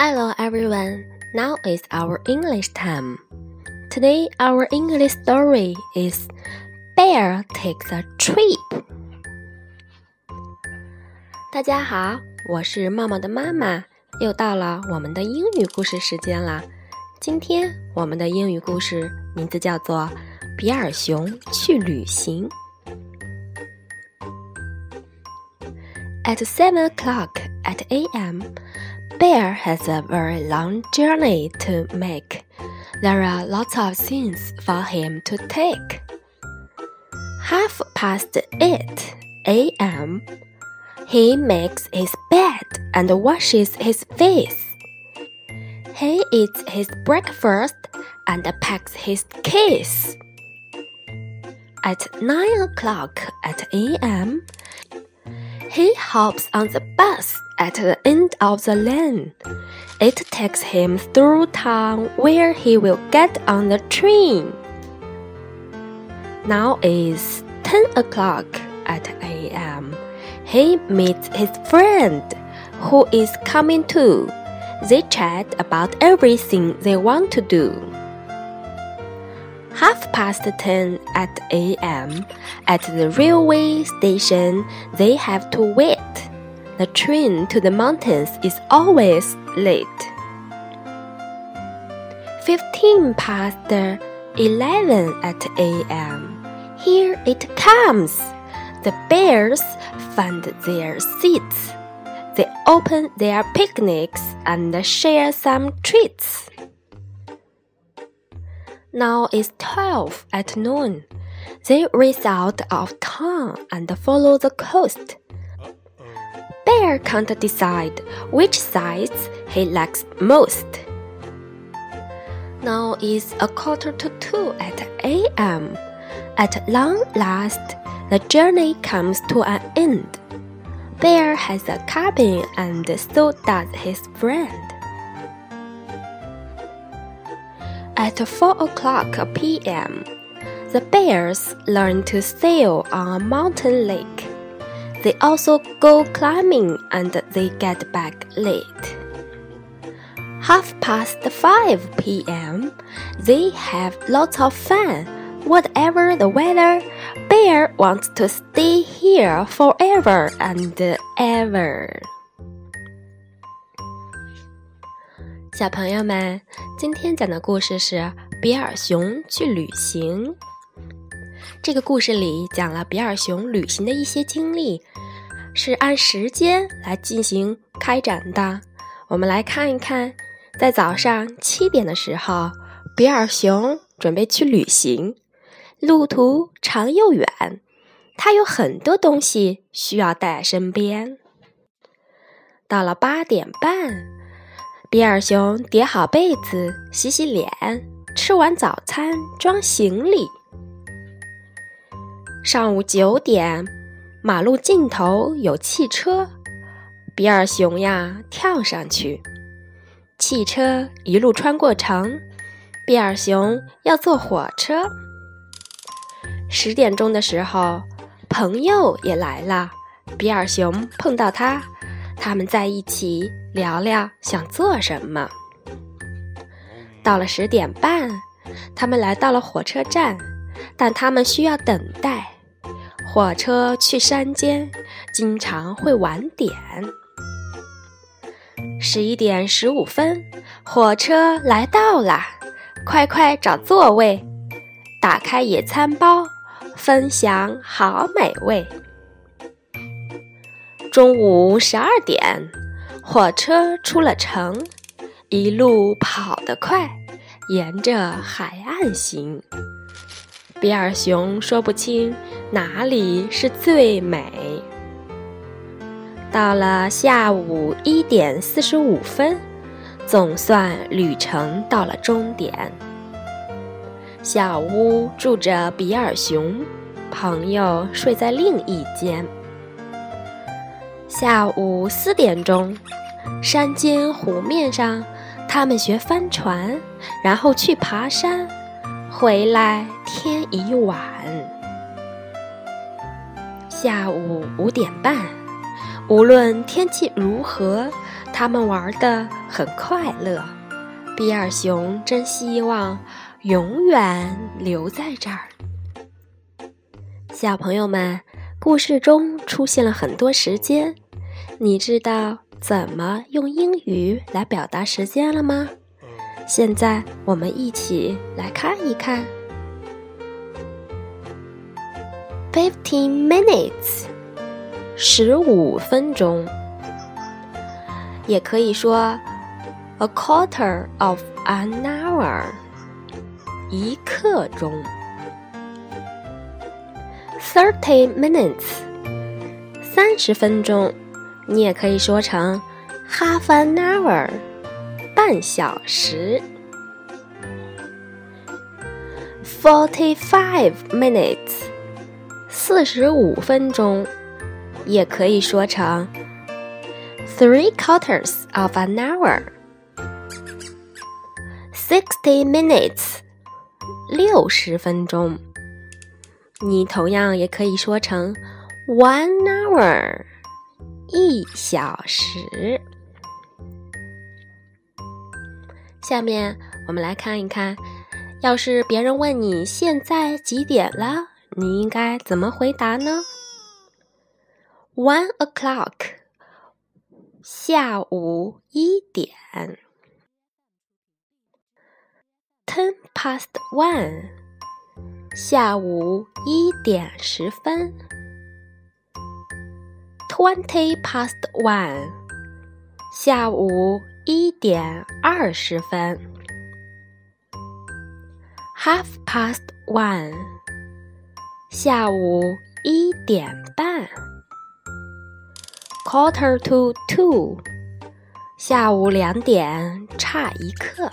Hello everyone, now is our English time. Today our English story is Bear Takes a Trip. 大家好，我是茂茂的妈妈，又到了我们的英语故事时间了。今天我们的英语故事名字叫做《比尔熊去旅行》。At seven o'clock at a.m. Bear has a very long journey to make. There are lots of things for him to take. Half past 8 a.m. He makes his bed and washes his face. He eats his breakfast and packs his keys. At 9 o'clock at a.m., he hops on the bus at the end of the lane. It takes him through town where he will get on the train. Now is 10 o'clock at a.m. He meets his friend who is coming too. They chat about everything they want to do. Half past 10 at a.m. At the railway station, they have to wait. The train to the mountains is always late. 15 past 11 at a.m. Here it comes. The bears find their seats. They open their picnics and share some treats. Now it's 12 at noon. They race out of town and follow the coast. Bear can't decide which sides he likes most. Now it's a quarter to two at a.m. At long last, the journey comes to an end. Bear has a cabin and so does his friend. At 4 o'clock p.m., the bears learn to sail on a mountain lake. They also go climbing and they get back late. Half past 5 p.m., they have lots of fun. Whatever the weather, Bear wants to stay here forever and ever. 小朋友们，今天讲的故事是比尔熊去旅行。这个故事里讲了比尔熊旅行的一些经历，是按时间来进行开展的。我们来看一看，在早上七点的时候，比尔熊准备去旅行，路途长又远，他有很多东西需要带身边。到了八点半。比尔熊叠好被子，洗洗脸，吃完早餐，装行李。上午九点，马路尽头有汽车，比尔熊呀跳上去，汽车一路穿过城，比尔熊要坐火车。十点钟的时候，朋友也来了，比尔熊碰到他。他们在一起聊聊想做什么。到了十点半，他们来到了火车站，但他们需要等待。火车去山间经常会晚点。十一点十五分，火车来到了，快快找座位，打开野餐包，分享好美味。中午十二点，火车出了城，一路跑得快，沿着海岸行。比尔熊说不清哪里是最美。到了下午一点四十五分，总算旅程到了终点。小屋住着比尔熊，朋友睡在另一间。下午四点钟，山间湖面上，他们学帆船，然后去爬山，回来天已晚。下午五点半，无论天气如何，他们玩的很快乐。比尔熊真希望永远留在这儿。小朋友们，故事中出现了很多时间，你知道怎么用英语来表达时间了吗？现在我们一起来看一看。Fifteen minutes，十五分钟，也可以说 a quarter of an hour，一刻钟。Thirty minutes，三十分钟，你也可以说成 half an hour，半小时。Forty-five minutes。四十五分钟，也可以说成 three quarters of an hour。Sixty minutes，六十分钟， 你同样也可以说成 one hour，一小时。下面我们来看一看，要是别人问你现在几点了？你应该怎么回答呢？One o'clock，下午一点。Ten past one，下午一点十分。Twenty past one，下午一点二十分。Half past one。下午一点半，quarter to two，下午两点差一刻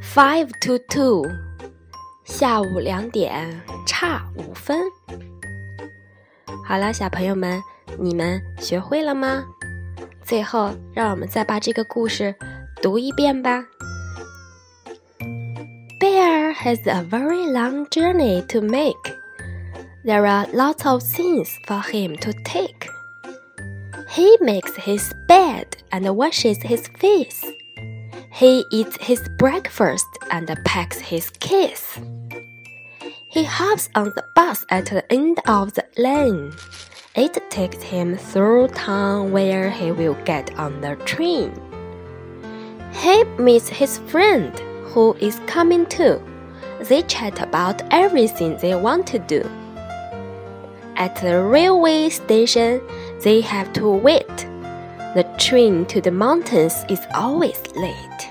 ，five to two，下午两点差五分。好了，小朋友们，你们学会了吗？最后，让我们再把这个故事读一遍吧。Bear has a very long journey to make. There are lots of things for him to take. He makes his bed and washes his face. He eats his breakfast and packs his keys. He hops on the bus at the end of the lane. It takes him through town where he will get on the train. He meets his friend who is coming too. They chat about everything they want to do. At the railway station, they have to wait. The train to the mountains is always late.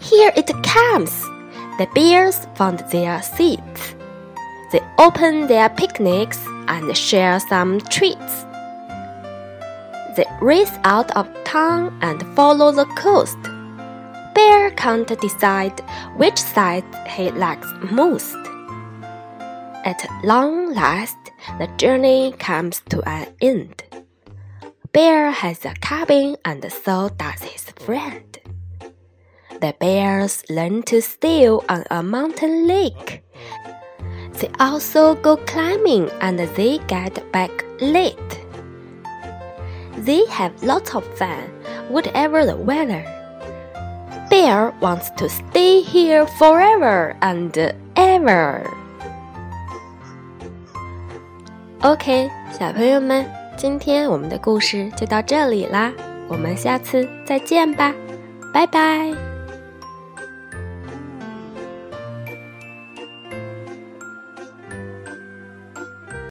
Here it comes! The bears found their seats. They open their picnics and share some treats. They race out of town and follow the coast. Bear can't decide which side he likes most. At long last, the journey comes to an end. Bear has a cabin and so does his friend. The bears learn to sail on a mountain lake. They also go climbing and they get back late. They have lots of fun, whatever the weather. Bear wants to stay here forever and ever. OK，小朋友们，今天我们的故事就到这里啦，我们下次再见吧，拜拜。